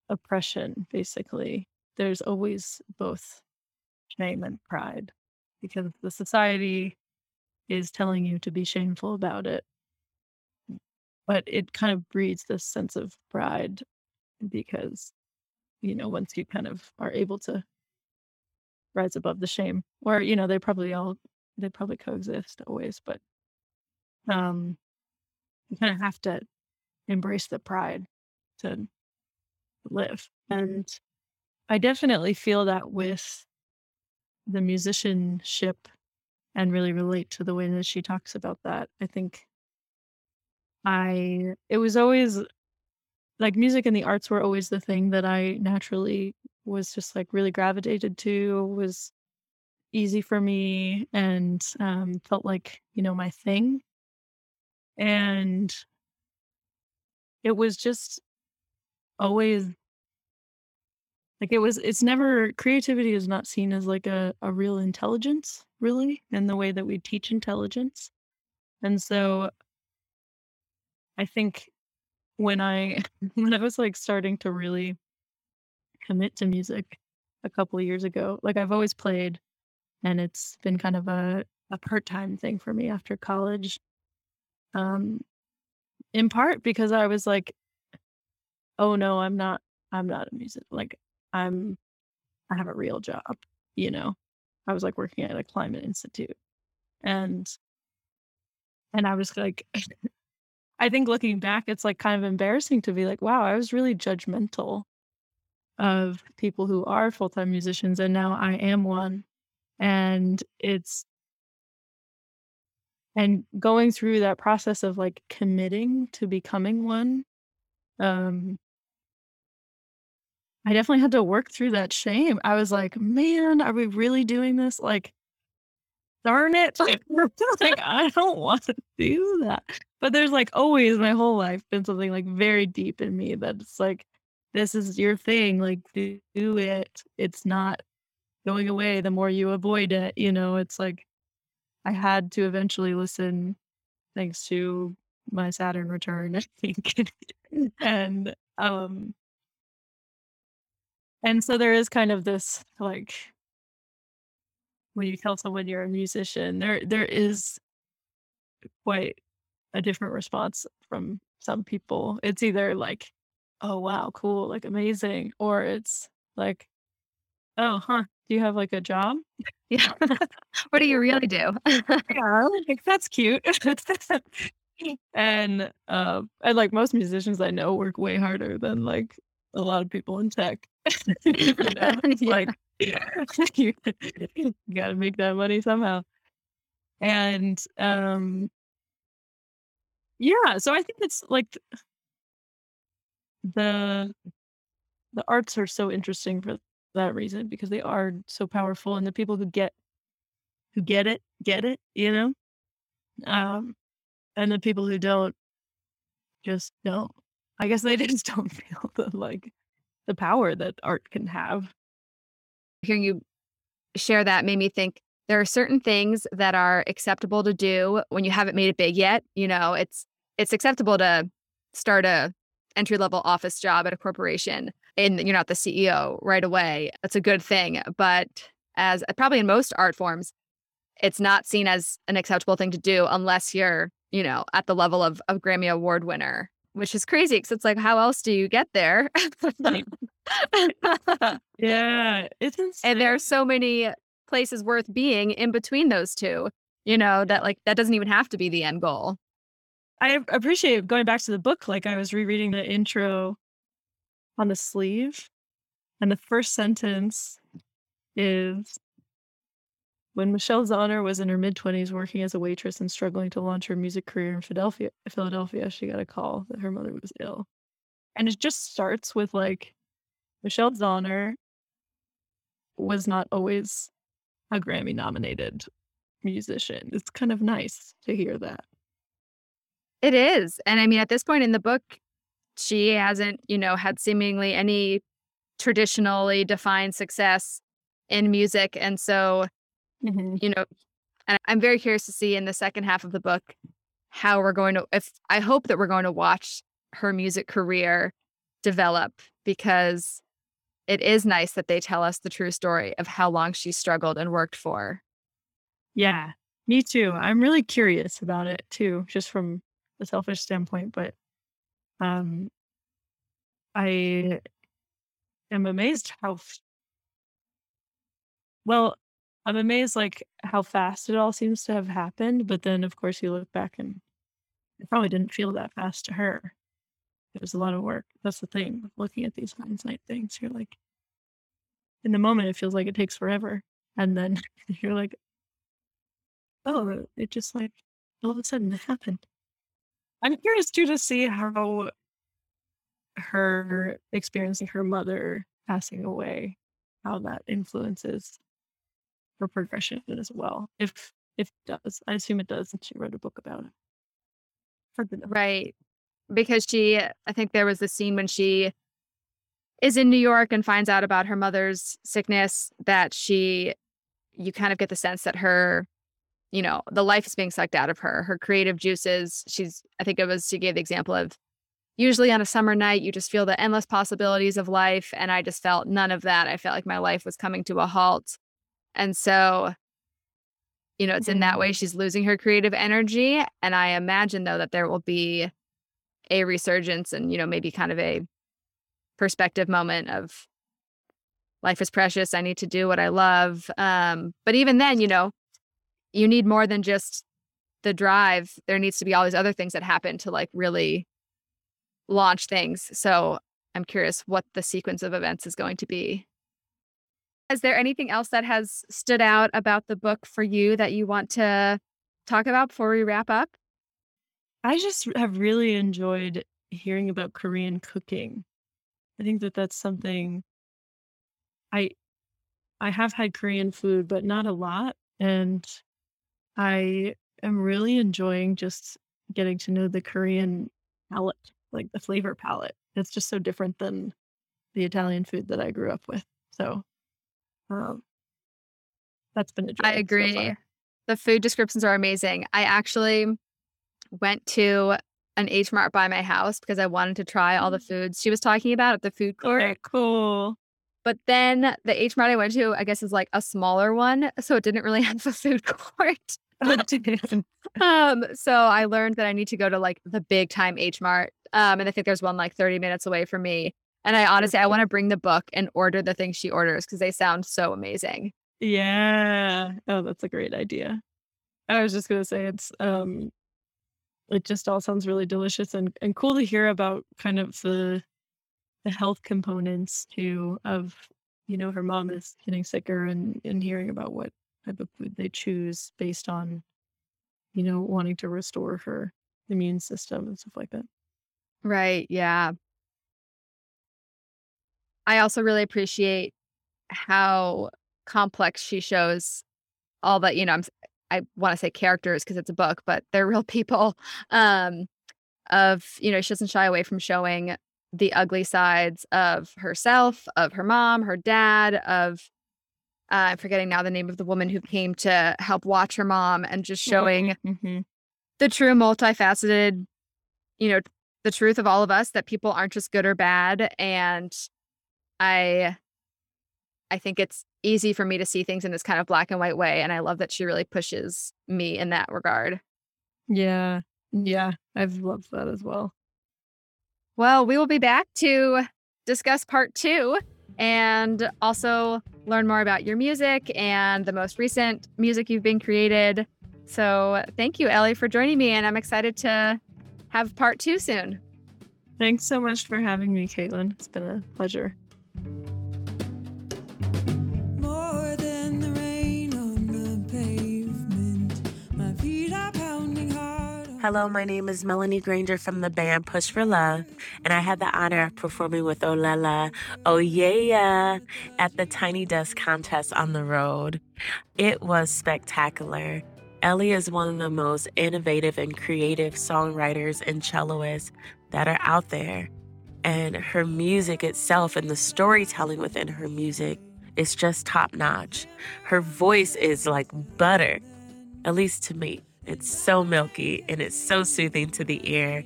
oppression, basically, there's always both shame and pride because the society is telling you to be shameful about it. But it kind of breeds this sense of pride because, you know, once you kind of are able to rise above the shame, or, you know, they probably all they probably coexist always, but um you kind of have to embrace the pride to live. And I definitely feel that with the musicianship and really relate to the way that she talks about that. I think I it was always like music and the arts were always the thing that I naturally was just like really gravitated to was easy for me and um, felt like you know my thing and it was just always like it was it's never creativity is not seen as like a, a real intelligence really in the way that we teach intelligence and so i think when i [laughs] when i was like starting to really commit to music a couple of years ago like i've always played and it's been kind of a, a part-time thing for me after college um in part because i was like oh no i'm not i'm not a music like i'm i have a real job you know? I was like working at a climate institute and and i was like [laughs] i think looking back it's like kind of embarrassing to be like wow i was really judgmental of people who are full-time musicians and now i am one and it's and going through that process of like committing to becoming one um i definitely had to work through that shame. I was like man are we really doing this? Like darn it. [laughs] Like i don't want to do that. But there's like always my whole life been something like very deep in me that's like this is your thing like do, do it. It's not going away the more you avoid it you know? It's like i had to eventually listen thanks to my saturn return [laughs] i think. And um and so there is kind of this like when you tell someone you're a musician there there is quite a different response from some people. It's either like oh wow cool like amazing or it's like oh huh do you have like a job Yeah. [laughs] [laughs] what do you really do? [laughs] yeah like that's cute and uh, and like most musicians I know work way harder than like a lot of people in tech. you know? Yeah. Like you, got to make that money somehow. And um yeah, so I think it's like the the arts are so interesting for that reason because they are so powerful and the people who get who get it get it, you know? Um and the people who don't just don't. I guess they [laughs] just don't feel the like the power that art can have. Hearing you share that made me think there are certain things that are acceptable to do when you haven't made it big yet. You know, it's it's acceptable to start a entry level office job at a corporation and you're not the CEO right away. That's a good thing. But as probably in most art forms, it's not seen as an acceptable thing to do unless you're, you know, at the level of a Grammy Award winner, which is crazy because it's like, how else do you get there? [laughs] Yeah, it's insane. and there are so many places worth being in between those two, you know, that like that doesn't even have to be the end goal. I appreciate going back to the book. Like I was rereading the intro on the sleeve, and the first sentence is when Michelle Zauner was in her mid twenties, working as a waitress and struggling to launch her music career in Philadelphia. Philadelphia, she got a call that her mother was ill, and it just starts with like Michelle Zauner was not always a Grammy nominated musician. It's kind of nice to hear that. It is. And I mean, at this point in the book, she hasn't, you know, had seemingly any traditionally defined success in music. And so, mm-hmm. you know, and I'm very curious to see in the second half of the book how we're going to, if I hope that we're going to watch her music career develop because it is nice that they tell us the true story of how long she struggled and worked for. Yeah, me too. I'm really curious about it too, just from a selfish standpoint. But um, I am amazed how f- well. I'm amazed like how fast it all seems to have happened. But then, of course, you look back and it probably didn't feel that fast to her. It was a lot of work. That's the thing. with Looking at these hindsight things, you're like, in the moment, it feels like it takes forever, and then [laughs] you're like, oh, it just like all of a sudden it happened. I'm curious too to see how her experiencing her mother passing away, how that influences her progression as well. If if it does, I assume it does, and she wrote a book about it. Right. Because she, I think there was the scene when she is in New York and finds out about her mother's sickness that she, you kind of get the sense that her, you know, the life is being sucked out of her, her creative juices. She's, I think it was, she gave the example of usually on a summer night, you just feel the endless possibilities of life. And I just felt none of that. I felt like my life was coming to a halt. And so, you know, it's in that way she's losing her creative energy. And I imagine, though, that there will be a resurgence and, you know, maybe kind of a perspective moment of life is precious. I need to do what I love. Um, but even then, you know, you need more than just the drive. There needs to be all these other things that happen to like really launch things. So I'm curious what the sequence of events is going to be. Is there anything else that has stood out about the book for you that you want to talk about before we wrap up? I just have really enjoyed hearing about Korean cooking. I think that that's something I I have had Korean food, but not a lot, and I am really enjoying just getting to know the Korean palate, like the flavor palette. It's just so different than the Italian food that I grew up with. So, um, that's been a joy. I agree. far. The food descriptions are amazing. I actually went to an H Mart by my house because I wanted to try all the foods she was talking about at the food court. Okay, cool. But then the H Mart I went to, I guess, is like a smaller one, so it didn't really [laughs] have a food court. [laughs] um, so I learned that I need to go to like the big time H Mart. Um, and I think there's one like 30 minutes away from me. And I honestly, I want to bring the book and order the things she orders because they sound so amazing. Yeah. Oh, that's a great idea. I was just gonna say it's um it just all sounds really delicious and, and cool to hear about kind of the the health components too of you know her mom is getting sicker and and hearing about what type of food they choose based on you know wanting to restore her immune system and stuff like that Right. Yeah. I also really appreciate how complex she shows all the, you know, I'm, I want to say characters because it's a book, but they're real people. Um, of, you know, she doesn't shy away from showing the ugly sides of herself, of her mom, her dad, of, uh, I'm forgetting now the name of the woman who came to help watch her mom and just showing mm-hmm. the true multifaceted, you know, the truth of all of us that people aren't just good or bad. And I I think it's easy for me to see things in this kind of black and white way. And I love that she really pushes me in that regard. yeah yeah i've loved that as well Well, we will be back to discuss part two and also learn more about your music and the most recent music you've been created. So thank you, Ellie, for joining me. And I'm excited to have part two soon. thanks so much for having me caitlin it's been a pleasure Hello, my name is Melanie Granger from the band Push for Love, and I had the honor of performing with Ollella, oh yeah, at the Tiny Desk contest on the road. It was spectacular. Ellie is one of the most innovative and creative songwriters and celloists that are out there. And her music itself and the storytelling within her music is just top notch. Her voice is like butter, at least to me. It's so milky and it's so soothing to the ear.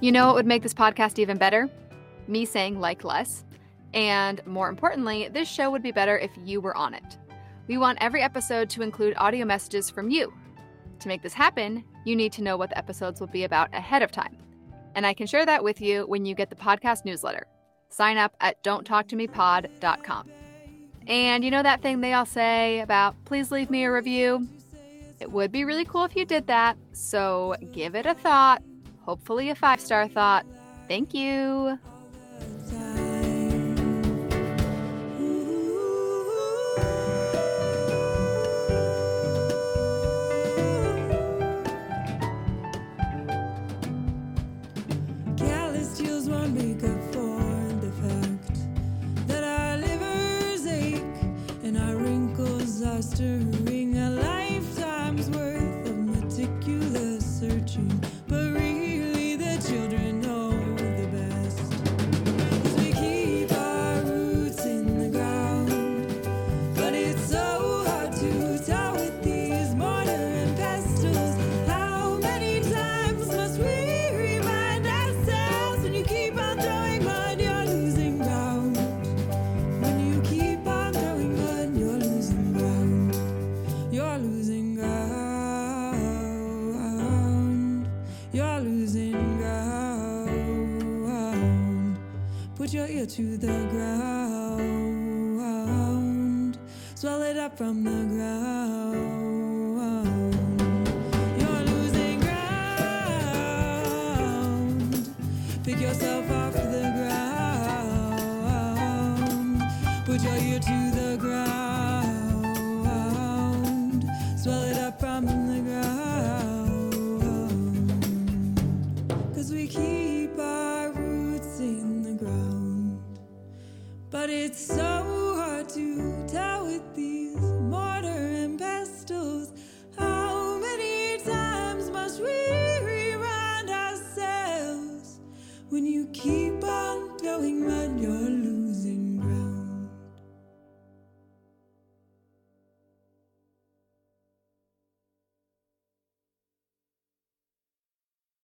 You know what would make this podcast even better? Me saying like less. And more importantly, this show would be better if you were on it. We want every episode to include audio messages from you. To make this happen, you need to know what the episodes will be about ahead of time. And I can share that with you when you get the podcast newsletter. Sign up at don'ttalktomepod.com. And you know that thing they all say about please leave me a review? It would be really cool if you did that. So give it a thought, hopefully a five star thought. Thank you. To the ground. Swell it up from the ground.